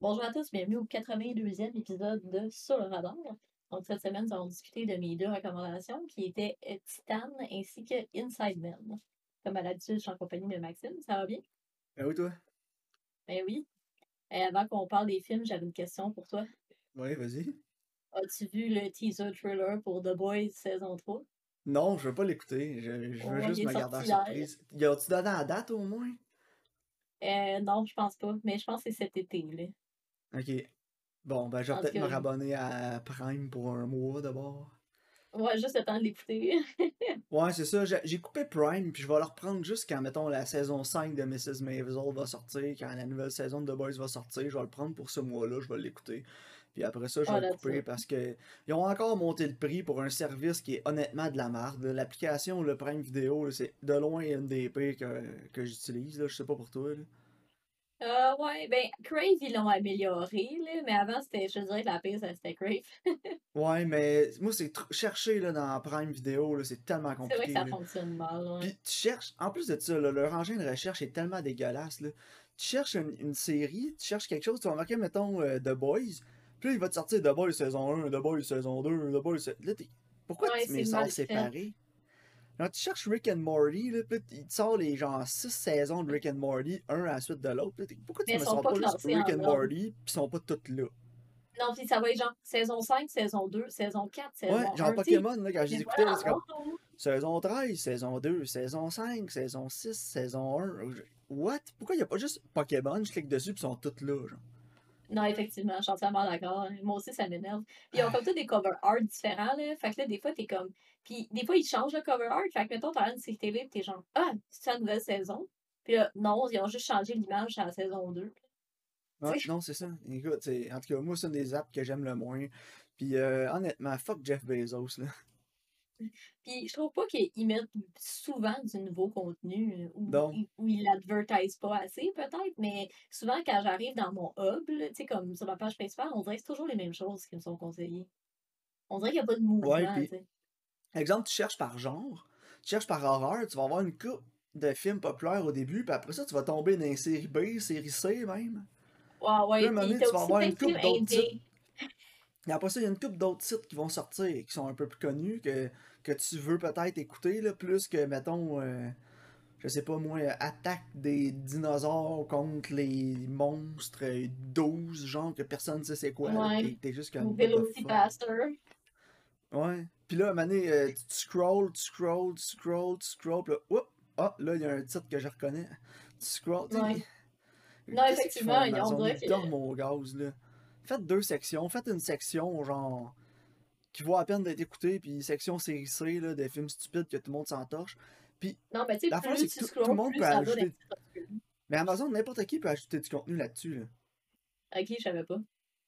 Bonjour à tous, bienvenue au 82e épisode de Sur le radar. Donc cette semaine, nous allons discuter de mes deux recommandations qui étaient euh, Titan ainsi que Inside Men. Comme à l'habitude, je suis en compagnie de Maxime, ça va bien? Ben oui, toi? Ben oui. Et avant qu'on parle des films, j'avais une question pour toi. Oui, vas-y. As-tu vu le teaser thriller pour The Boys saison 3? Non, je veux pas l'écouter. Je, je veux Oh, juste me garder hier. surprise. Y a-tu donné la date au moins? Euh, non, je pense pas, mais je pense que c'est cet été, là. Ok. Bon, ben je vais peut-être me rabonner à Prime pour un mois d'abord. Ouais, juste le temps de l'écouter. Ouais, c'est ça. J'ai coupé Prime, puis je vais le reprendre juste quand, mettons, la saison 5 de Mrs. Maisel va sortir, quand la nouvelle saison de The Boys va sortir. Je vais le prendre pour ce mois-là, je vais l'écouter. Puis après ça, je vais Ouais, le couper parce que ils ont encore monté le prix pour un service qui est honnêtement de la merde. L'application, le Prime Vidéo, c'est de loin une des pires que, que j'utilise. là. Je sais pas pour toi. là. Euh, ouais, ben, Crave, ils l'ont amélioré, là, mais avant, c'était, je dirais que la pire, ça, c'était Crave. Ouais, mais moi, c'est tr- chercher là, dans Prime Vidéo, là, c'est tellement C'est vrai que compliqué. ça là. fonctionne mal. Puis tu cherches, en plus de ça, là, leur engin de recherche est tellement dégueulasse. Là. Tu cherches une, une série, tu cherches quelque chose, tu vas marquer, mettons, euh, The Boys. Puis là, il va te sortir The Boys saison 1, The Boys saison 2, The Boys. sa- Là, t'es- pourquoi Ouais, tu mets ça séparé? Là, tu cherches Rick and Morty, là, puis il te sort les genre 6 saisons de Rick and Morty, un à la suite de l'autre. Pourquoi tu Mais me sors pas juste Rick and. Morty, puis ils sont pas toutes là? Non, puis ça va être genre saison 5, saison 2, saison 4, saison Ouais, 1. genre. Pokémon, là, quand je les écoutais, c'est comme saison 13, saison 2, saison 5, saison 6, saison 1. Je- What? Pourquoi il n'y a pas juste Pokémon? Je clique dessus, puis ils sont toutes là, genre? Non, effectivement, je suis entièrement d'accord. hein. Moi aussi, ça m'énerve. Puis ils ont comme tous des cover art différents, là. Fait que là, des fois, t'es comme. Puis des fois, ils changent le cover art. Fait que, mettons, t'as une série télé, t'es genre, ah, c'est la nouvelle saison. Puis là, non, ils ont juste changé l'image à la saison 2. Ouais, Tu sais. non, c'est ça. Écoute, c'est- en tout cas, moi, c'est une des apps que j'aime le moins. Puis euh, honnêtement, fuck Jeff Bezos, là. Puis je trouve pas qu'ils mettent souvent du nouveau contenu euh, ou ils- ou ils l'advertisent pas assez peut-être, mais souvent quand j'arrive dans mon hub, tu sais, comme sur ma page principale, on dirait que c'est toujours les mêmes choses qui me sont conseillées. On dirait qu'il n'y a pas de ouais, mouvement, tu puis, sais. exemple, tu cherches par genre, tu cherches par horreur, tu vas avoir une coupe de films populaires au début, puis après ça, tu vas tomber dans les séries B, séries C même. Ouais, Puis à ouais, un donné, tu vas avoir une coupe d'autres titres. Et après ça, il y a une couple d'autres sites qui vont sortir, qui sont un peu plus connus, que, que tu veux peut-être écouter, là, plus que, mettons, euh, je sais pas moi, attaque des dinosaures contre les monstres euh, 12, genre que personne ne sait c'est quoi, Ouais. t'es, juste comme. Velocipaster. Ouais. Puis là, à un moment donné, euh, tu scrolls, tu scrolls, tu scrolls, tu scrolls, là, oups, ah, là, il y a un titre que je reconnais. Tu scrolls, Ouais. Non, effectivement, ils- on Amazon? dirait Ils que. au gaz, là? Faites deux sections. Faites une section, genre, qui vaut à peine d'être écoutée, puis une section série C, là, des films stupides que tout le monde s'entorche. Puis, Non, mais tu sais, l'affaire, plus c'est que tout, le monde peut ajouter. Mais Amazon, n'importe qui peut ajouter du contenu là-dessus, là. Ok, je savais pas.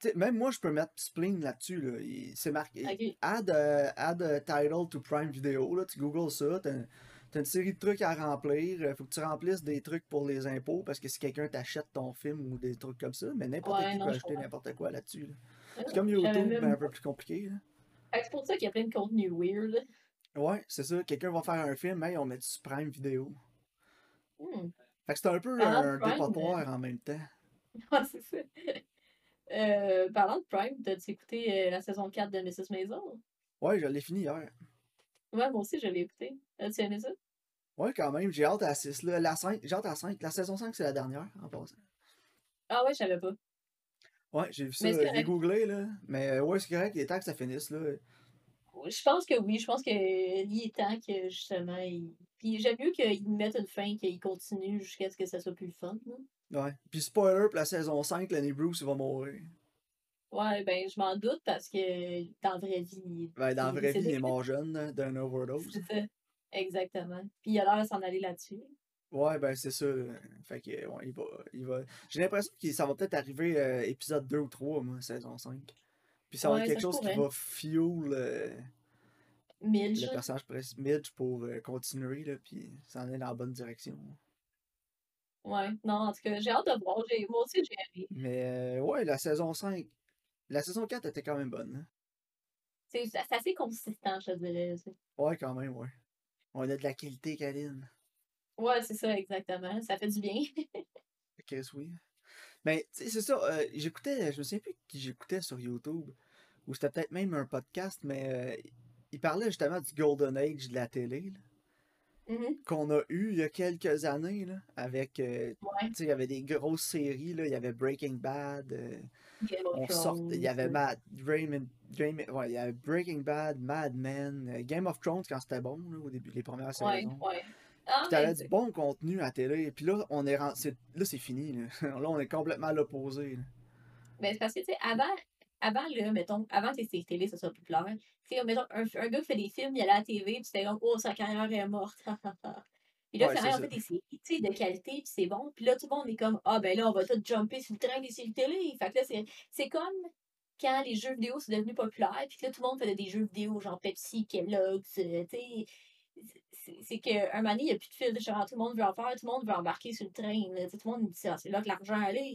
Tu sais, même moi, je peux mettre spleen là-dessus, là. C'est marqué. Ok. Add, euh, add a title to Prime Video, là. Tu googles ça, t'as t'as une série de trucs à remplir. euh, Faut que tu remplisses des trucs pour les impôts, parce que si quelqu'un t'achète ton film ou des trucs comme ça, mais n'importe Ouais, qui non, peut comprends. n'importe quoi là-dessus, là. C'est comme YouTube, mais un peu plus compliqué, là. C'est pour ça qu'il y a plein de contenu weird. Ouais, c'est ça. Quelqu'un va faire un film, hey, on met du Prime Vidéo. Hmm. Fait que c'est un peu Parlant un Prime, dépotoir en même temps. Ouais, c'est ça. Euh, parlant de Prime, t'as-tu écouté euh, la saison 4 de Mrs. Maisel? Ouais, je l'ai fini hier. Ouais, moi aussi, je l'ai écouté. As-tu aimé ça? Ouais, quand même, j'ai hâte à la 6. Là. La 5, j'ai hâte à la 5. La saison 5, c'est la dernière, en passant. Ah ouais, je savais pas. Ouais, j'ai vu ça, j'ai googlé, là. Mais euh, ouais, c'est correct, il est temps que ça finisse, là. Je pense que oui, je pense qu'il est temps que justement. Il... Puis j'aime mieux qu'ils mettent une fin, qu'ils continuent jusqu'à ce que ça soit plus le fun. là. Ouais. Puis spoiler, pour la saison 5, Lenny Bruce, il va mourir. Ouais, ben je m'en doute parce que dans la vraie vie, il- Ben, dans la il vraie vie, il décédé. est mort jeune, là, d'un overdose. Exactement. Puis il a l'air de s'en aller là-dessus. Ouais, ben c'est ça. là. Fait que, ouais, il va. Il va... J'ai l'impression que ça va peut-être arriver euh, épisode 2 ou 3, moi, saison 5. Puis ça va Ouais, être ça quelque se chose qui pourrait. va fuel euh, Midge. le personnage pres- Midge pour euh, continuer, là, puis ça en est dans la bonne direction. Ouais, non, en tout cas, j'ai hâte de voir. J'ai- Moi aussi, j'ai aimé. Mais euh, ouais, la saison 5. La saison 4 était quand même bonne. hein. C'est c'est assez consistant, je te dirais. Ouais, quand même, ouais. On a de la qualité, Kaline. Ouais, c'est ça, exactement. Ça fait du bien. Chris, oui. Mais, tu sais, c'est ça. euh, j'écoutais, je me souviens plus qui j'écoutais sur YouTube. Ou c'était peut-être même un podcast, mais euh, il parlait justement du Golden Age de la télé, Mhm. qu'on a eu il y a quelques années, là, avec, euh, Ouais. tu sais, il y avait des grosses séries, là, il y avait Breaking Bad, euh, on sort, il y avait. Mad, ouais, il y avait Breaking Bad, Mad Men, euh, Game of Thrones quand c'était bon, là, au début, les premières Ouais, saisons. ouais. Ah, Puis t'avais du bon contenu à télé, puis là, on est, là, c'est fini, là. Là, on est complètement à l'opposé. Ben, c'est parce que, tu sais, avant, avant, là, mettons, avant que les séries télé, ça soit populaire, tu sais, mettons, un, un gars fait des films, il allait à la TV, puis c'était comme, oh, sa carrière est morte. Puis là, Ouais, on fait des séries, tu sais, de qualité, puis c'est bon. Puis là, tout le monde est comme, ah, ben là, on va tout jumper sur le train des séries télé. Fait que là, c'est- comme quand les jeux vidéo sont devenus populaires, puis que là, tout le monde faisait des jeux vidéo, genre Pepsi, Kellogg's, euh, tu sais. C'est- qu'un moment donné, il n'y a plus de fil. Genre, tout le monde veut en faire, tout le monde veut embarquer sur le train. là. Tout le monde dit, Ah, c'est là que l'argent allait.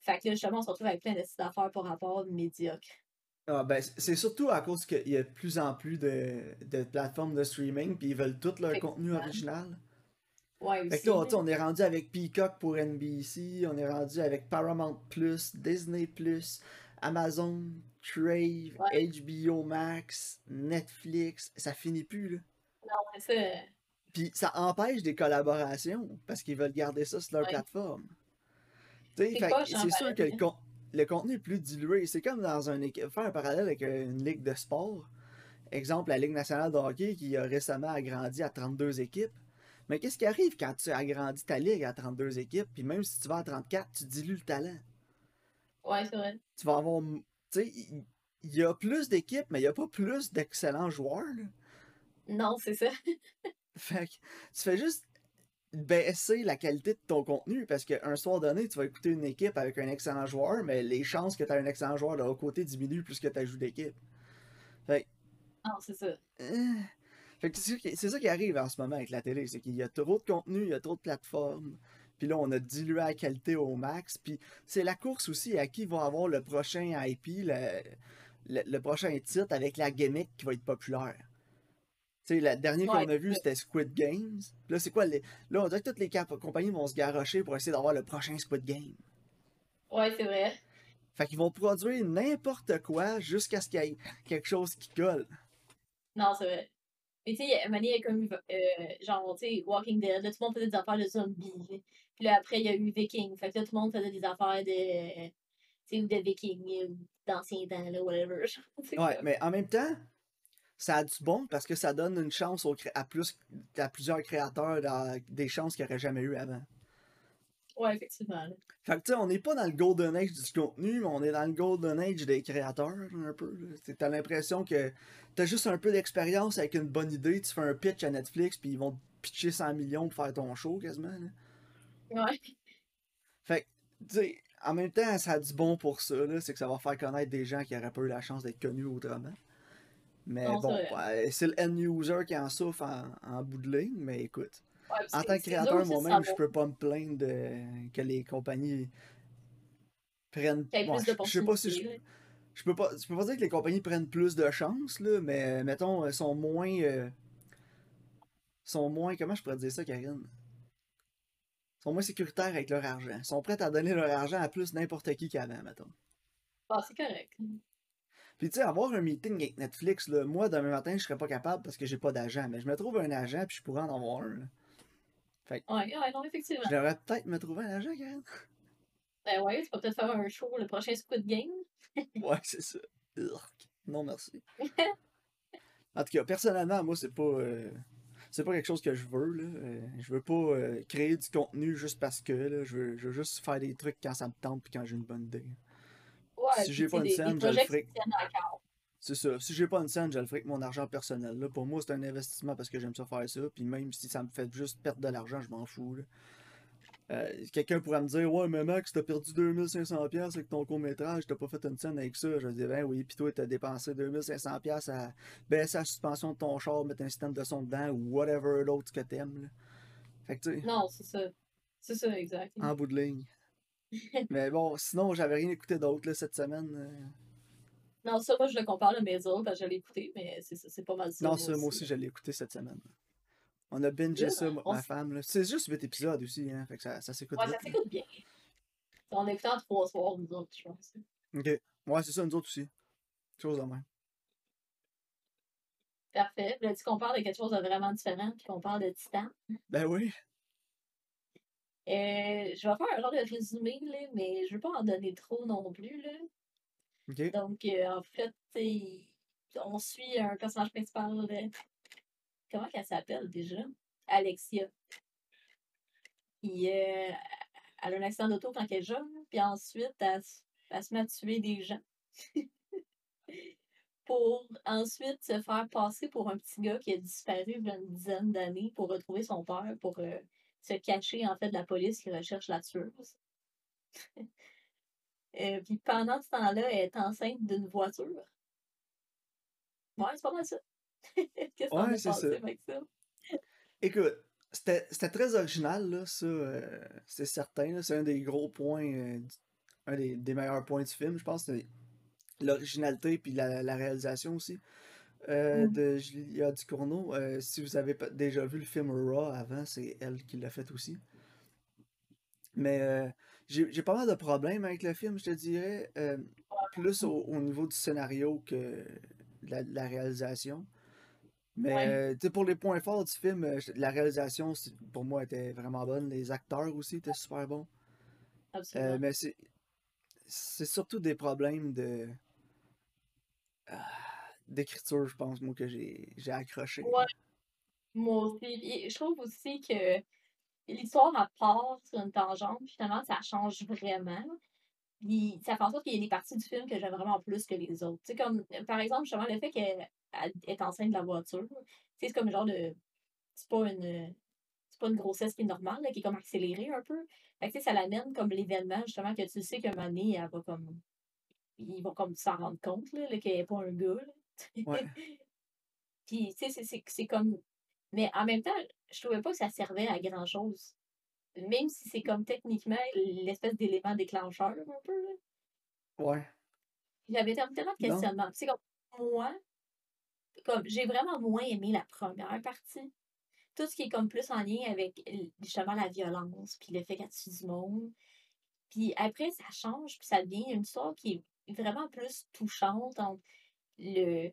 Fait que là, justement, on se retrouve avec plein de petites affaires pour rapport médiocre. Ah, ben, c'est surtout à cause qu'il y a de plus en plus de, de plateformes de streaming, puis ils veulent tout leur contenu original. Ouais, Fait que là, on est rendu avec Peacock pour NBC, on est rendu avec Paramount Plus, Disney Plus, Amazon, Crave, Ouais. HBO Max, Netflix, ça finit plus, là. Non, c'est ça. Puis ça empêche des collaborations parce qu'ils veulent garder ça sur leur Ouais. plateforme. C'est sûr que le, pareil. con- le contenu est plus dilué. C'est comme dans un faire un parallèle avec euh, une ligue de sport. Exemple, la Ligue nationale de hockey qui a récemment agrandi à 32 équipes. Mais qu'est-ce qui arrive quand tu agrandis ta ligue à 32 équipes, puis même si tu vas à 34, tu dilues le talent? Ouais, c'est vrai. Tu vas avoir. Tu sais, il y, a plus d'équipes, mais il n'y a pas plus d'excellents joueurs. là. Non, c'est ça. Fait que tu fais juste baisser la qualité de ton contenu parce qu'un soir donné, tu vas écouter une équipe avec un excellent joueur, mais les chances que tu as un excellent joueur de l'autre côté diminuent plus que tu joues d'équipe. Fait que, Non, c'est ça. euh, fait que c'est ça qui- c'est ça qui arrive en ce moment avec la télé, c'est qu'il y a trop de contenu, il y a trop de plateformes. Puis là, on a dilué la qualité au max. Puis c'est la course aussi à qui va avoir le prochain IP, le, le, le prochain titre avec la gimmick qui va être populaire. Tu sais, le dernier Ouais, qu'on a vu, ouais. c'était Squid Games. Là, c'est quoi? les- Là, on dirait que toutes les compagnies vont se garrocher pour essayer d'avoir le prochain Squid Game. Ouais, c'est vrai. Fait qu'ils vont produire n'importe quoi jusqu'à ce qu'il y ait quelque chose qui colle. Non, c'est vrai. Mais tu sais, y a comme, euh, genre, tu sais, Walking Dead, là, tout le monde faisait des affaires de zombies. Puis là, après, il y a eu Viking. Fait que là, tout le monde faisait des affaires de, tu sais, ou de Vikings, ou d'anciens temps, là, whatever. Ouais, comme- mais en même temps, ça a du bon parce que ça donne une chance à, plus, à plusieurs créateurs des chances qu'ils n'auraient jamais eu avant. Ouais, effectivement. Fait que tu sais, on n'est pas dans le golden age du contenu, mais on est dans le golden age des créateurs, un peu. T'as l'impression que t'as juste un peu d'expérience avec une bonne idée, tu fais un pitch à Netflix, puis ils vont te pitcher 100 millions pour faire ton show quasiment. là. Ouais. Fait que, tu sais, en même temps, ça a du bon pour ça, c'est que ça va faire connaître des gens qui n'auraient pas eu la chance d'être connus autrement. Mais Non, bon, ouais, c'est le end user qui en souffre en, en bout de ligne, mais écoute. Ouais, En tant que créateur moi-même, je peux pas me plaindre de... que les compagnies prennent. plus je, je sais pas si je, je peux pas. Je peux pas dire que les compagnies prennent plus de chance, là, mais euh, mettons, elles sont moins. euh, sont moins. Comment je pourrais dire ça, Karine? sont moins sécuritaires avec leur argent. Ils sont prêts à donner leur argent à plus n'importe qui qu'avant, mettons. Ah, c'est correct. Puis tu sais, avoir un meeting avec Netflix, là, moi demain matin, je serais pas capable parce que j'ai pas d'agent, mais je me trouve un agent puis je pourrais en avoir un. là. Ouais, ouais, non, effectivement. Je devrais peut-être me trouver un agent, Karine. Ben ouais, tu vas peut-être faire un show, le prochain Squid Game. Ouais, c'est ça. Urk. Non, merci. En tout cas, personnellement, moi, c'est pas. euh, c'est pas quelque chose que je veux, là. Euh, je veux pas euh, créer du contenu juste parce que, là. Je veux, je veux juste faire des trucs quand ça me tente puis quand j'ai une bonne idée. Si j'ai pas une scène, je le ferai. C'est ça. Si j'ai pas une scène, je le ferai avec mon argent personnel. Là. Pour moi, c'est un investissement parce que j'aime ça faire ça. Puis même si ça me fait juste perdre de l'argent, je m'en fous. Euh, Quelqu'un pourrait me dire Ouais, mais Max, t'as perdu 2500$ avec ton court-métrage, t'as pas fait une scène avec ça. Je dire Ben oui, puis toi, t'as dépensé 2500$ à baisser la suspension de ton char, mettre un système de son dedans ou whatever l'autre que t'aimes. Fait que tu Non, c'est ça. C'est ça, exact. en bout de ligne. mais bon, sinon, j'avais rien écouté d'autre cette semaine. euh. Non, ça, moi, je le compare à mes autres parce que je l'ai écouté, mais c'est ça, pas mal ça. Non, ça, moi aussi, je l'ai écouté cette semaine. On a bingé ça, ma femme. C'est juste 8 épisodes aussi, hein. Fait que ça, ça s'écoute Ouais, ça vite. là. s'écoute bien. On écoutait en trois soirs, nous autres, je pense. Ok. Ouais, c'est ça, nous autres aussi. Chose de même. Parfait. Là, tu qu'on parle de quelque chose de vraiment différent, puis qu'on parle de Titan? Ben oui. Euh, je vais faire un genre de résumé, là, mais je veux pas en donner trop non plus. Là. Donc, euh, en fait, on suit un personnage principal. là. Comment qu'elle s'appelle déjà? Alexia. Puis, euh, elle a un accident d'auto quand elle est jeune, puis ensuite, elle, elle se met à tuer des gens. pour ensuite se faire passer pour un petit gars qui a disparu il y a une dizaine d'années pour retrouver son père, pour euh, se cacher en fait de la police qui recherche la tueuse. Euh, puis pendant ce temps-là, elle est enceinte d'une voiture. Ouais, c'est pas mal ça. Qu'est-ce qu'on Ouais, a c'est ça. avec ça? Écoute, c'était c'était très original, là, ça, euh, c'est certain. C'est un des gros points, euh, un des, des meilleurs points du film, je pense. c'est L'originalité puis la, la réalisation aussi. Euh, Mm. de Julia Ducournau. Euh, si vous avez déjà vu le film Raw avant, c'est elle qui l'a fait aussi. Mais euh, j'ai pas mal de problèmes avec le film, je te dirais. plus au, au niveau du scénario que de la, la réalisation. Mais Ouais. pour les points forts du film, la réalisation, pour moi, était vraiment bonne. Les acteurs aussi étaient super bons. Absolument. mais c'est c'est surtout des problèmes de ah, d'écriture, je pense, moi, que j'ai accroché. Ouais, moi aussi. Puis je trouve aussi que l'histoire à part sur une tangente, finalement, ça change vraiment. Puis ça fait en sorte qu'il y a des parties du film que j'aime vraiment plus que les autres. Tu sais, comme, par exemple, justement, le fait qu'elle elle est enceinte de la voiture. C'est comme genre de. C'est pas une. C'est pas une grossesse qui est normale, qui est comme accélérée un peu. Fait que, tu sais, ça l'amène comme l'événement, justement, que tu sais moment donné, elle va comme. Ils vont comme s'en rendre compte, là, qu'elle n'est pas un gars, là. Ouais. Puis, tu sais, c'est- c'est c'est comme. Mais en même temps, je trouvais pas que ça servait à grand-chose. Même si c'est comme techniquement l'espèce d'élément déclencheur, un peu, là. Ouais. J'avais tellement de questionnements. C'est comme moi, comme j'ai vraiment moins aimé la première partie. Tout ce qui est comme plus en lien avec l- justement la violence, puis le fait qu'elle tue du monde. Puis après, ça change, puis ça devient une histoire qui est vraiment plus touchante entre le,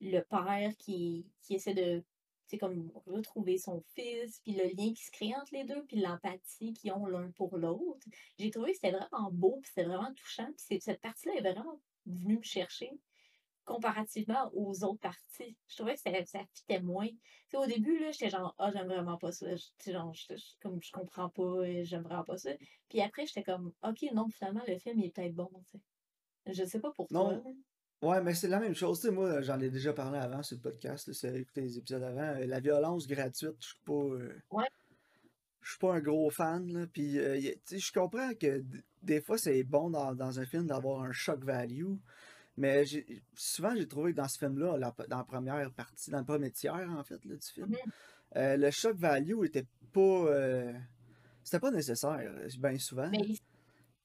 le père qui, qui essaie de c'est comme retrouver son fils, puis le lien qui se crée entre les deux, puis l'empathie qu'ils ont l'un pour l'autre. J'ai trouvé que c'était vraiment beau, puis c'était vraiment touchant, puis cette partie-là est vraiment venue me chercher comparativement aux autres parties. Je trouvais que ça, ça fitait moins. Au début, là, j'étais genre, ah, j'aime vraiment pas ça. Genre, comme je comprends pas, euh, j'aime vraiment pas ça. Puis après, j'étais comme, ok, non, finalement, le film il est peut-être bon, tu sais. Je sais pas pour toi. Non. Ouais, mais c'est la même chose. Tu sais, moi, j'en ai déjà parlé avant sur le podcast. là, C'est écouter les épisodes avant. euh, La violence gratuite, je suis pas. euh, Ouais. Je suis pas un gros fan. Là, puis, euh, je comprends que d- des fois, c'est bon dans, dans un film d'avoir un shock value. Mais j'ai- souvent, j'ai trouvé que dans ce film-là, la- dans la première partie, dans le premier tiers, en fait, là, du film, Mhm. euh, le shock value était pas. C'était pas nécessaire, bien souvent. Mais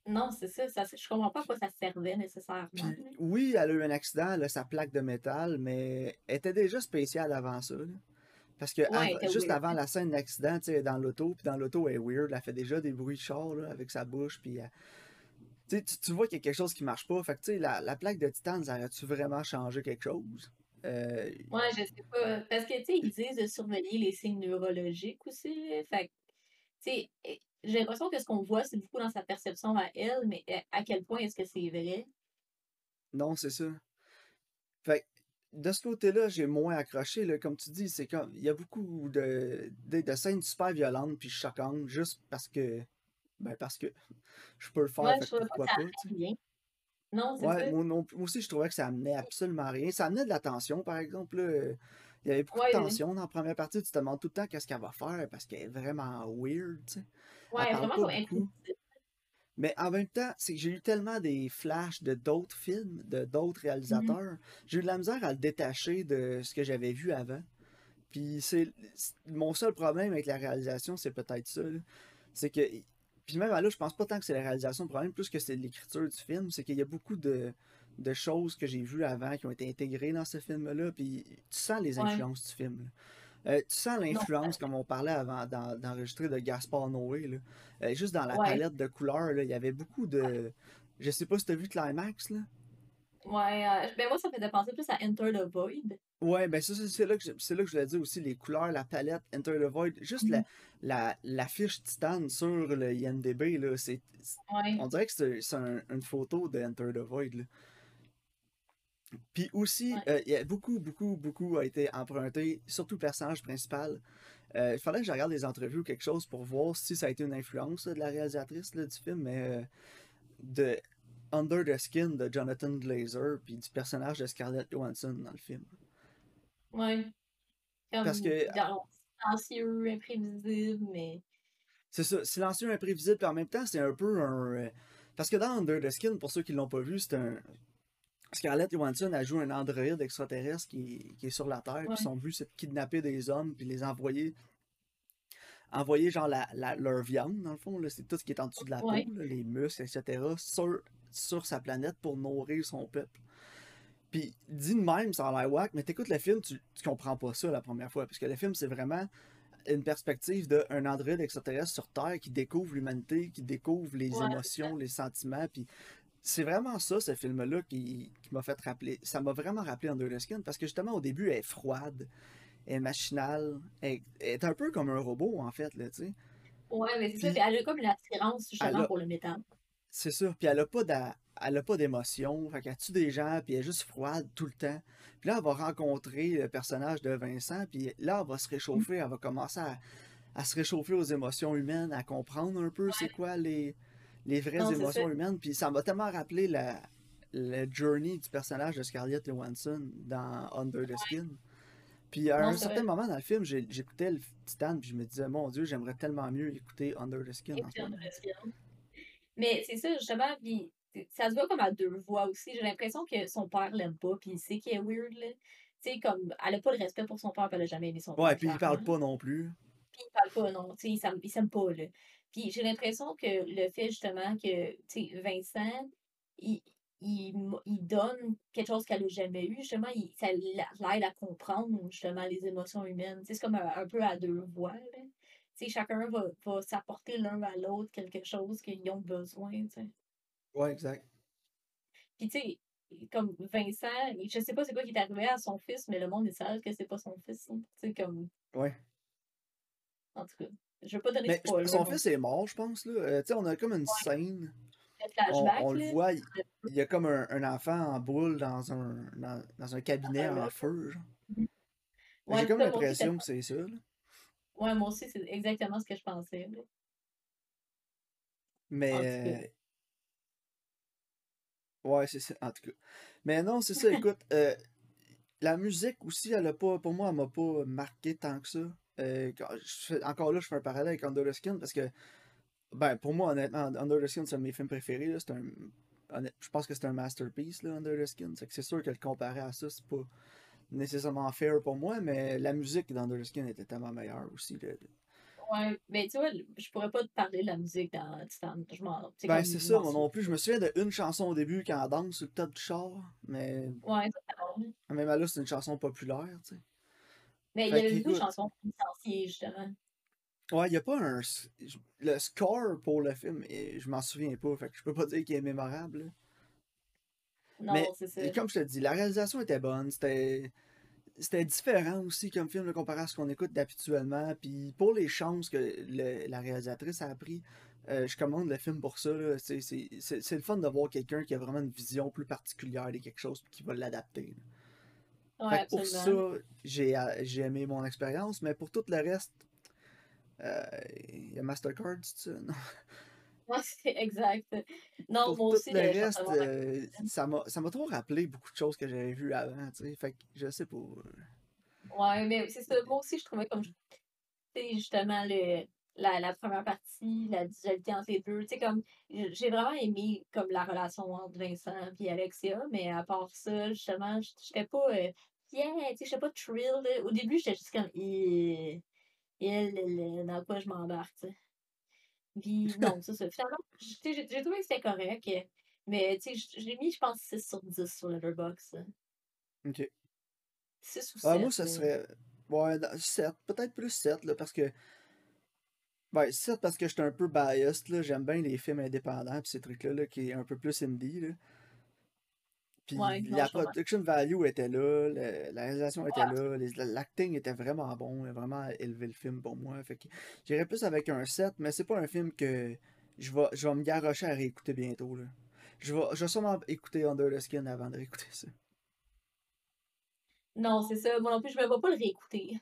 non, c'est ça, ça. Je comprends pas à quoi ça servait nécessairement. Puis, oui, elle a eu un accident, sa plaque de métal, mais elle était déjà spéciale avant ça. là. Parce que Ouais, av- juste weird. avant la scène d'accident, tu sais, dans l'auto, puis dans l'auto, elle est weird, elle fait déjà des bruits de char là, avec sa bouche, puis elle- tu, vois qu'il y a quelque chose qui marche pas. Fait que, tu sais, la, la plaque de titane, ça aurait-tu vraiment changé quelque chose? Euh, Ouais, je sais pas. Parce que, tu sais, ils disent de surveiller les signes neurologiques aussi. Fait que, tu sais, j'ai l'impression que ce qu'on voit, c'est beaucoup dans sa perception à elle, mais eh, à quel point est-ce que c'est vrai? Non, c'est ça. Fait de ce côté-là, j'ai moins accroché. Là, comme tu dis, c'est comme. Il y a beaucoup de, de, de scènes super violentes puis choquantes juste parce que. Ben, parce que je peux le faire, Ouais, je que pourquoi pas. Non, c'est Ouais, ça. moi, aussi, je trouvais que ça amenait absolument rien. Ça amenait de la tension, par exemple. là. Il y avait beaucoup de tension dans la première partie. Tu te demandes tout le temps qu'est-ce qu'elle va faire parce qu'elle est vraiment weird, tu sais. Ouais, vraiment comme beaucoup. Mais en même temps, c'est que j'ai eu tellement des flashs de d'autres films, de d'autres Mhm. réalisateurs. J'ai eu de la misère à le détacher de ce que j'avais vu avant. Puis c'est mon seul problème avec la réalisation, c'est peut-être ça. C'est que. Puis même là, je pense pas tant que c'est la réalisation le problème, plus que c'est l'écriture du film. C'est qu'il y a beaucoup de, de choses que j'ai vues avant qui ont été intégrées dans ce film-là. Puis tu sens les Ouais. influences du film. là. Euh, tu sens l'influence, comme on parlait avant d'enregistrer de Gaspard Noé. Là. Euh, juste dans la palette de couleurs, là, il y avait beaucoup de. Je sais pas si tu as vu Climax. Là. Ouais, euh, ben moi, ça me fait penser plus à Enter the Void. Ouais, ben ça, c'est là, que je, là que je voulais dire aussi, les couleurs, la palette, Enter the Void, juste la, mm-hmm. la, la, fiche Titan sur le INDB, là, c'est, on dirait que c'est un, une photo de Enter the Void. Là. Puis aussi, euh, il y a beaucoup, beaucoup, beaucoup a été emprunté, surtout le personnage principal. Euh, il fallait que je regarde des entrevues ou quelque chose pour voir si ça a été une influence de la réalisatrice du film, mais de Under the Skin de Jonathan Glazer, puis du personnage de Scarlett Johansson dans le film. Ouais. Parce que. Silencieux, imprévisible, mais. C'est ça, silencieux, imprévisible, puis en même temps, c'est un peu un. Euh, parce que dans Under the Skin, pour ceux qui l'ont pas vu, c'est un. Scarlett Johansson a joué un androïde extraterrestre qui, qui est sur la Terre, puis son but c'est de kidnapper des hommes, puis les envoyer envoyer genre la, leur viande, dans le fond, c'est tout ce qui est en dessous de la peau, les muscles, etc., sur sur sa planète pour nourrir son peuple. Puis, dit de même, ça a l'air wack, mais t'écoutes le film, tu, tu comprends pas ça la première fois. Parce que le film, c'est vraiment une perspective d'un androïde extraterrestre sur Terre qui découvre l'humanité, qui découvre les émotions, les sentiments. Puis, c'est vraiment ça, ce film-là, qui, m'a fait rappeler. Ça m'a vraiment rappelé Under the Skin parce que justement, au début, elle est froide, elle est machinale, elle, est un peu comme un robot, en fait, là, tu sais. Ouais, mais c'est ça, elle a comme une attirance justement pour le métal. C'est ça. Puis elle a pas elle a pas d'émotion. Fait qu'elle tue des gens, puis elle est juste froide tout le temps. Puis là, elle va rencontrer le personnage de Vincent, puis là, elle va se réchauffer, elle va commencer à, se réchauffer aux émotions humaines, à comprendre un peu c'est quoi les, les vraies émotions humaines. Puis ça m'a tellement rappelé la, la journey du personnage de Scarlett Johansson dans Under the Skin. Puis à un certain moment dans le film, j'écoutais le Titan, puis je me disais, mon Dieu, j'aimerais tellement mieux écouter Under the Skin. En ce mais c'est ça, justement, puis ça se voit comme à deux voix aussi. J'ai l'impression que son père l'aime pas, puis il sait qu'il est weird, là. Tu sais, comme, elle a pas le respect pour son père, puis elle a jamais aimé son père. Ouais, puis il parle pas non plus. Puis il parle pas, non, tu sais, il s'aime pas, là. Puis j'ai l'impression que le fait, justement, que, tu sais, Vincent, il, il, il, donne quelque chose qu'elle n'a jamais eu, justement, il, ça l'aide à comprendre, justement, les émotions humaines. C'est comme un, un, peu à deux voix, là chacun va, va s'apporter l'un à l'autre quelque chose qu'ils ont besoin. T'sais. Ouais, exact. Puis, tu sais, comme Vincent, je sais pas c'est quoi qui est arrivé à son fils, mais le monde est sage que c'est pas son fils. Hein. Tu sais, comme. Ouais. En tout cas, je veux pas donner mais Son fils est mort, je pense. Là. Euh, tu sais, on a comme une scène. On, on le voit, il, y a comme un, un, enfant en boule dans un, dans, dans un cabinet en feu. Mhm. J'ai comme l'impression que c'est ça. Là. Ouais, moi aussi, c'est exactement ce que je pensais. Mais. Ouais, c'est ça, en tout cas. Mais non, c'est ça, écoute, euh, la musique aussi, elle a pas, pour moi, elle m'a pas marqué tant que ça. Euh, encore là, je fais un parallèle avec Under the Skin parce que, ben, pour moi, honnêtement, Under the Skin, c'est un de mes films préférés. C'est un, je pense que c'est un masterpiece, là, Under the Skin. C'est sûr que le comparer à ça, c'est pas nécessairement fair pour moi, mais la musique dans The Skin était tellement meilleure aussi. Ouais, mais tu vois, je pourrais pas te parler de la musique dans Titan. Je m'en. Ben, c'est ça, moi non plus. Je me souviens d'une chanson au début quand elle danse sur le top du char, mais. Ouais, ça Même là, c'est une chanson populaire, tu sais. Mais il y a une autre chanson licenciée, justement. Ouais, il n'y a pas un. Le score pour le film, je m'en souviens pas, fait que je peux pas dire qu'il est mémorable. Non, c'est ça. Comme je te dis, la réalisation était bonne. C'était c'était différent aussi comme film comparé à ce qu'on écoute habituellement. Puis pour les chances que la réalisatrice a pris, euh, je commande le film pour ça. C'est le fun de voir quelqu'un qui a vraiment une vision plus particulière de quelque chose qui va l'adapter. Ouais, pour ça, j'ai aimé mon expérience, mais pour tout le reste, euh, il y a Mastercard, c'est ça? Non? Ouais, c'est exact. Non, moi aussi, le reste, euh, ça m'a trop rappelé beaucoup de choses que j'avais vues avant, tu sais. Fait que je sais pas. Ouais, mais c'est ça. Moi aussi, je trouvais comme. Tu sais, justement, le, la, la première partie, la dualité entre les deux. Tu sais, comme. J'ai vraiment aimé comme la relation entre Vincent et Alexia, mais à part ça, justement, j'étais pas. Euh, yeah, tu sais, j'étais pas thrill. Au début, j'étais juste comme. Il, il, dans quoi je m'embarque, tu sais. Puis non, c'est ça. Finalement, j'ai trouvé que c'était correct. Mais tu sais, j'ai mis, je pense, 6 sur 10 sur Letterboxd. Ok. 6 ou 7. Ah, moi, ça serait. Ouais, 7, peut-être plus 7, là, parce que. Ouais, 7 parce que j'étais un peu biased, là. J'aime bien les films indépendants pis ces trucs-là, là, qui est un peu plus indie, là. Puis Ouais, la production value était là, la réalisation était là, l'acting était vraiment bon, vraiment élevé le film pour moi. Fait que j'irais plus avec un 7, mais c'est pas un film que je vais, je vais me garrocher à réécouter bientôt, là. Je vais, je vais sûrement écouter Under the Skin avant de réécouter ça. Non, c'est ça. Moi non plus, je me vais pas le réécouter.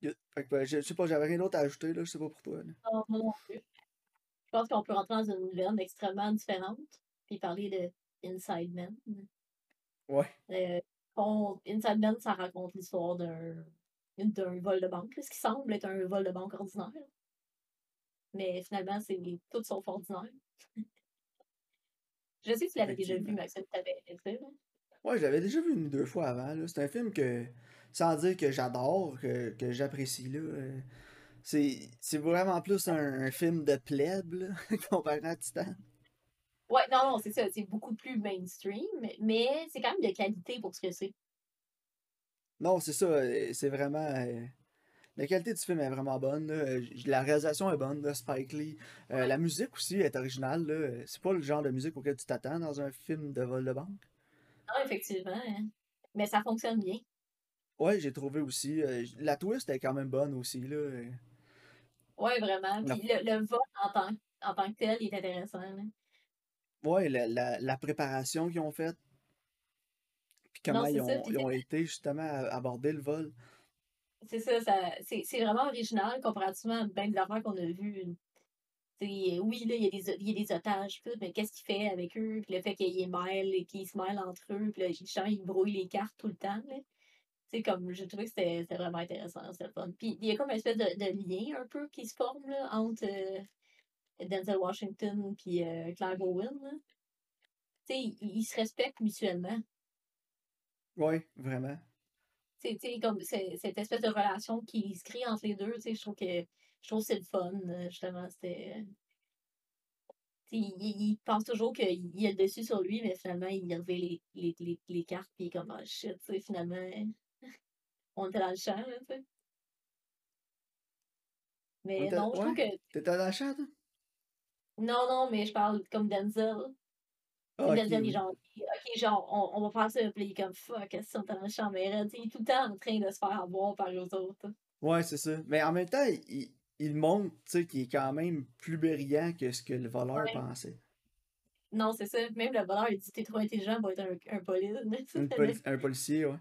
Yeah. Fait que, ben, je, je sais pas, j'avais rien d'autre à ajouter, là, je sais pas pour toi. Non, moi non plus. Je pense qu'on peut rentrer dans une veine extrêmement différente, puis parler de Inside Man. Ouais. Euh, on- Inside Man, ça raconte l'histoire d'un d'un vol de banque, ce qui semble être un vol de banque ordinaire. Mais finalement, c'est tout sauf ordinaire. Je sais que tu l'avais déjà vu. Maxime, tu t'avais fait. Ouais, je l'avais déjà vu une ou deux fois avant. là. C'est un film que, sans dire que j'adore, que, que j'apprécie, là. euh, c'est, c'est vraiment plus un, un film de plèbe, là, comparé à Titan. Ouais, non, non, c'est ça. C'est beaucoup plus mainstream, mais c'est quand même de qualité pour ce que c'est. Non, c'est ça, euh, c'est vraiment... euh, la qualité du film est vraiment bonne, là. La réalisation est bonne, Spike Lee. Euh, la musique aussi est originale, là. C'est pas le genre de musique auquel tu t'attends dans un film de vol de banque. Non, effectivement. hein. Mais ça fonctionne bien. Ouais, j'ai trouvé aussi. euh, la twist est quand même bonne aussi, là. euh. Ouais, vraiment. La- le, le vol en tant, en tant que tel, il est intéressant. là. Ouais, la, la, la préparation qu'ils ont faite. Puis comment ils ça. ont, Puis ils ont été justement à aborder le vol. c'est ça, ça c'est vraiment original comparativement à bien des affaires qu'on a vues. T'sais, oui, là, il y, a des, il y a des otages, tout, mais qu'est-ce qu'il fait avec eux? Puis le fait qu'ils mêlent et qu'ils se mêlent entre eux, puis là, genre, ils brouillent les cartes tout le temps. Là. C'est comme, j'ai trouvé que c'était vraiment intéressant, c'était le fun. Puis il y a comme une espèce de, de lien un peu qui se forme là, entre euh, Denzel Washington et euh, Clive Owen. Tu sais, ils, ils se respectent mutuellement. Ouais, vraiment. Tu sais, sais, comme cette espèce de relation qui se crée entre les deux, tu sais, je trouve que je trouve c'est le fun, euh, justement. C'était. sais, il, pense toujours qu'il il a le dessus sur lui, mais finalement, il a levé les, les, les, les cartes, puis il est comme, ah shit, tu sais, finalement, on était dans le champ, là, tu sais. Mais était- non, je trouve ouais. que. T'étais dans la chambre, toi? Non, non, mais je parle comme Denzel. Ah, ok, Denzel, il est genre, ok, genre, on, on va faire ça, puis là, il est comme, fuck, qu'est-ce qu'on est dans le champ, mais il est tout le temps en train de se faire avoir par eux autres. Ouais, c'est ça. Mais en même temps, il, il montre, tu sais, qu'il est quand même plus brillant que ce que le voleur Ouais. pensait. Non, c'est ça. Même le voleur, il dit T'es trop intelligent pour être un, un poli- un policier, ouais.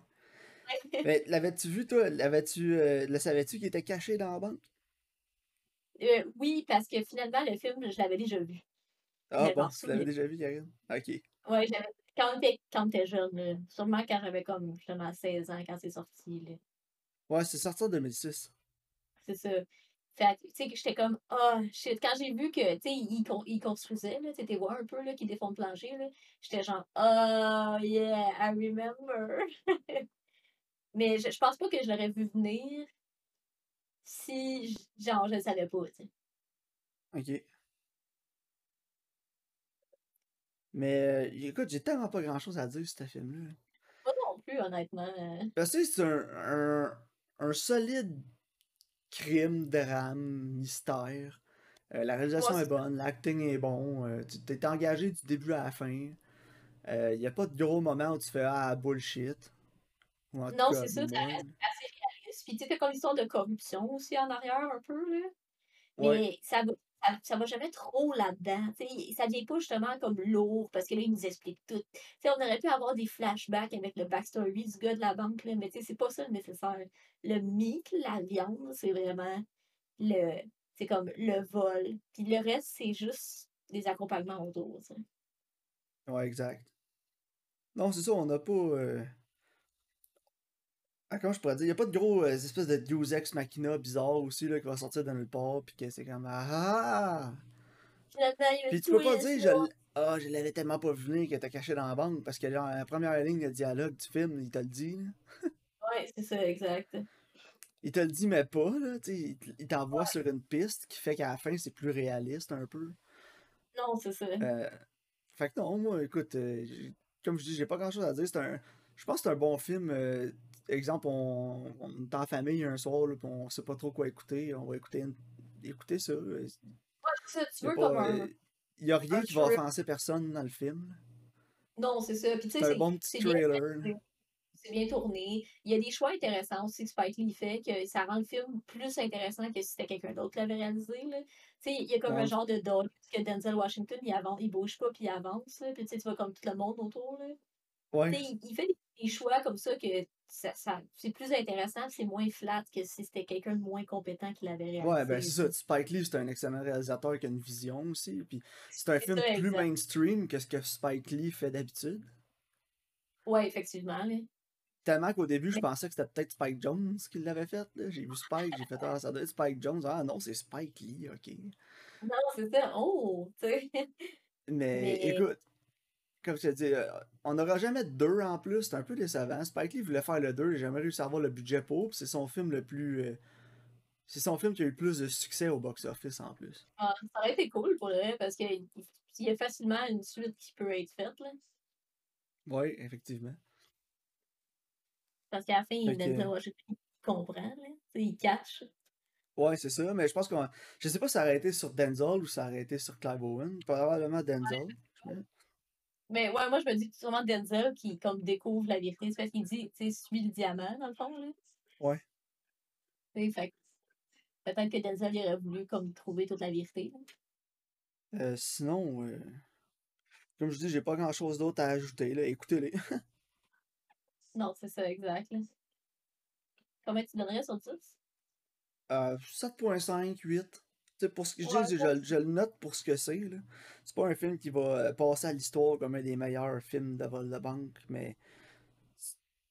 Mais l'avais-tu vu, toi? L'avais-tu, euh, le savais-tu qu'il était caché dans la banque? Euh, oui, parce que finalement, le film, je l'avais déjà vu. Ah bon, tu l'avais déjà vu, Karine? Ok. J'avais. Quand on était, quand jeune, là. sûrement quand j'avais comme justement 16 ans, quand c'est sorti. Là. Ouais, c'est sorti en 2006. C'est ça. Fait tu sais, que j'étais comme, ah, shit. Quand j'ai vu que, tu sais, ils con- ils construisaient, là, tu voir un peu, là, qu'ils défont le plancher, là, j'étais genre, oh, yeah, I remember. Mais je, je pense pas que je l'aurais vu venir si, genre, je le savais pas, tu sais. Ok. Mais euh, écoute, j'ai tellement pas grand chose à dire sur ce film-là. Pas non plus, honnêtement. euh. Parce que c'est un, un, un solide crime, drame, mystère. Euh, la réalisation Ouais, est bonne, l'acting est bon, euh, tu t'es engagé du début à la fin. Il n'y a pas de gros moments où tu fais Ah bullshit. En Non, c'est ça, ça reste assez réaliste. Puis tu sais, t'as comme l'histoire de corruption aussi en arrière un peu, là. Mais Ouais, ça va, ça, ça va jamais trop là-dedans. Ça devient pas justement comme lourd parce que là, ils nous expliquent tout. Tu sais, on aurait pu avoir des flashbacks avec le backstory du gars de la banque, là, mais tu sais, c'est pas ça le nécessaire. Le meat, la viande, c'est vraiment le. C'est comme le vol. Puis le reste, c'est juste des accompagnements autour. sais. ouais, exact. Non, c'est ça, on n'a pas. euh, Ah, comment je pourrais dire? Il n'y a pas de gros euh, espèce de Deus Ex Machina bizarre aussi là, qui va sortir de nulle part, puis que c'est comme Ah! ah! Finalement, il y a Puis tu peux pas dire, je, ah, je l'avais tellement pas vu venir que t'es caché dans la banque, parce que genre, la première ligne de dialogue du film, il te le dit. Ouais, c'est ça, exact. Il te le dit, mais pas, là, tu sais, il t'envoie sur une piste qui fait qu'à la fin, c'est plus réaliste un peu. Non, c'est ça. Euh, fait que non, moi, écoute, euh, comme je dis, j'ai pas grand chose à dire. C'est un, je pense que c'est un bon film. euh, exemple, on, on est en famille un soir, là, puis on sait pas trop quoi écouter, on va écouter, une- écouter ça. euh, Ouais, c'est ça, tu veux pas, comme un. euh, y a rien un qui va offenser personne dans le film. Non, c'est ça. Puis tu sais, C'est un bon petit trailer. c'est bien tourné. Il y a des choix intéressants aussi que Spike Lee fait, que ça rend le film plus intéressant que si c'était quelqu'un d'autre qui l'avait réalisé. Là. Tu sais, il y a comme un genre de dog que Denzel Washington, il, avance, il bouge pas puis il avance. Là, puis tu vois comme tout le monde autour. Là. Ouais. il, il fait des, des choix comme ça que ça, ça, c'est plus intéressant, c'est moins flat que si c'était quelqu'un de moins compétent qui l'avait réalisé. Ouais, ben c'est ça. Spike Lee, c'est un excellent réalisateur qui a une vision aussi. Puis c'est un film ça, plus exact. mainstream que ce que Spike Lee fait d'habitude. Ouais, effectivement. Là. Tellement qu'au début, je pensais que c'était peut-être Spike Jones qui l'avait fait. là. J'ai vu Spike, j'ai fait Ah, ça doit être Spike Jones. Ah non, c'est Spike Lee, ok. Non, c'est ça. Oh, tu sais. Mais Mais écoute, comme je te dis, euh, on n'aura jamais de deux en plus, c'est un peu décevant. Spike Lee voulait faire le 2, il n'a jamais réussi à avoir le budget pour, c'est son film le plus. euh, c'est son film qui a eu le plus de succès au box-office en plus. ah, ça aurait été cool pour le parce qu'il il y a facilement une suite qui peut être faite. Là. Oui, effectivement. Parce qu'à la fin, il comprend. Là. Il catch. ouais, c'est ça, mais je pense qu'on. Je sais pas si ça aurait été sur Denzel ou si ça aurait été sur Clive Owen. Probablement Denzel. Mais ouais, moi, je me dis que c'est sûrement Denzel qui comme découvre la vérité. C'est parce qu'il dit, tu sais, suis le diamant, dans le fond. Là. Ouais. Tu sais, fait peut-être que Denzel il aurait voulu comme trouver toute la vérité. Euh, sinon, euh, comme je dis, j'ai pas grand chose d'autre à ajouter. Là. Écoutez-les. Non, c'est ça, exact. là. Combien tu donnerais sur 10? Euh, 7.5, 8. Tu sais, pour ce que je dis, je, je le note pour ce que c'est. là. C'est pas un film qui va euh, passer à l'histoire comme un des meilleurs films de vol de banque, mais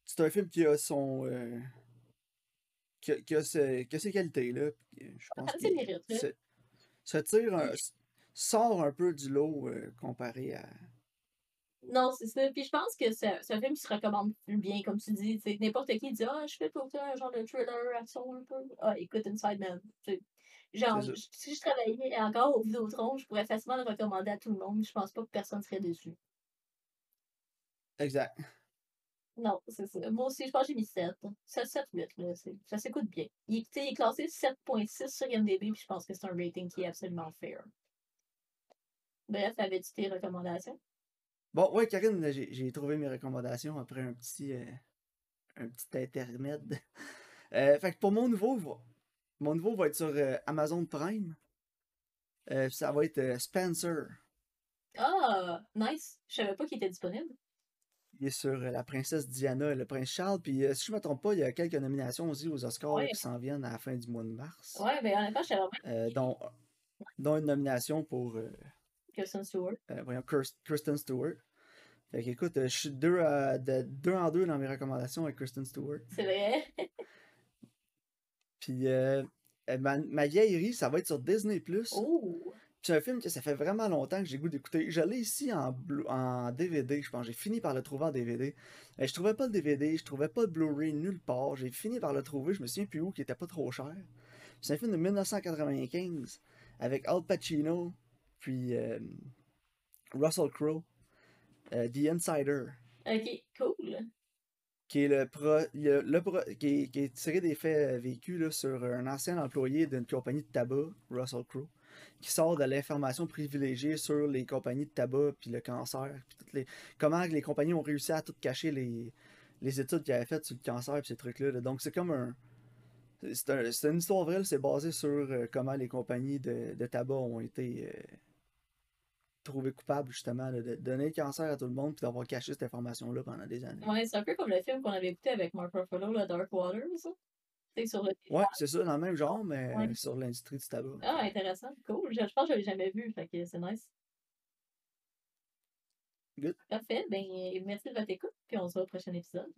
c'est- un film qui a son. euh, qui, a, qui a ses, qui a ses qualités. Là. euh, Je pense se, se tire un- sort un peu du lot euh, comparé à. Non, c'est ça. Puis je pense que c'est un film qui se recommande plus bien, comme tu dis. N'importe qui dit Ah, je fais pour toi un genre de thriller, action un peu. Ah, écoute, Inside Man. Genre, si je travaillais encore au Vidéotron, je pourrais facilement le recommander à tout le monde. Je pense pas que personne serait dessus. Exact. Non, c'est ça. Moi aussi, je pense que j'ai mis 7. 7, 7, 8, là. Ça s'écoute bien. Il, il est classé 7.6 sur IMDb, puis je pense que c'est un rating qui est absolument fair. Bref, avais-tu tes recommandations? Bon, ouais, Karine, j'ai trouvé mes recommandations après un petit, euh, un petit intermède. Euh, fait que pour mon nouveau, mon nouveau va être sur euh, Amazon Prime. Euh, ça va être euh, Spencer. Ah, nice. Je savais pas qu'il était disponible. Il est sur la princesse Diana et le prince Charles. Puis si je ne me trompe pas, il y a quelques nominations aussi aux Oscars Ouais. qui s'en viennent à la fin du mois de mars. Ouais, ben honnêtement, je savais pas dont, dont une nomination pour Kirsten Stewart. voyons, Kirst- Kristen Stewart. Fait que écoute, je suis deux, à- de, deux en deux dans mes recommandations avec Kristen Stewart. C'est vrai. Puis euh, euh, ma, ma vieillerie, ça va être sur Disney+. Oh! c'est un film que ça fait vraiment longtemps que j'ai goût d'écouter. Je l'ai ici en, en DVD, je pense. J'ai fini par le trouver en DVD. Euh, je trouvais pas le DVD, je trouvais pas le Blu-ray nulle part. J'ai fini par le trouver, je me souviens plus où, qui était pas trop cher. C'est un film de 1995 avec Al Pacino, puis euh, Russell Crowe, euh, The Insider Ok, cool. Qui est le, pro, le, pro- qui, est, tiré des faits euh, vécus là, sur un ancien employé d'une compagnie de tabac, Russell Crowe, qui sort de l'information privilégiée sur les compagnies de tabac puis le cancer, puis toutes les comment les compagnies ont réussi à tout cacher les, les études qu'ils avaient faites sur le cancer puis ces trucs-là. là. Donc c'est comme un c'est un- une histoire vraie, c'est basé sur euh, comment les compagnies de, de tabac ont été euh, trouvées coupables justement là, de donner le cancer à tout le monde puis d'avoir caché cette information-là pendant des années. Ouais, c'est un peu comme le film qu'on avait écouté avec Mark Ruffalo, le Dark Waters. C'est sur le. Ouais, c'est ça, dans le même genre, mais Ouais. sur l'industrie du tabac. Ah, intéressant. Cool. Je, je pense que je l'avais jamais vu, fait que c'est nice. Good. Parfait. Ben, merci de votre écoute, puis on se voit au prochain épisode.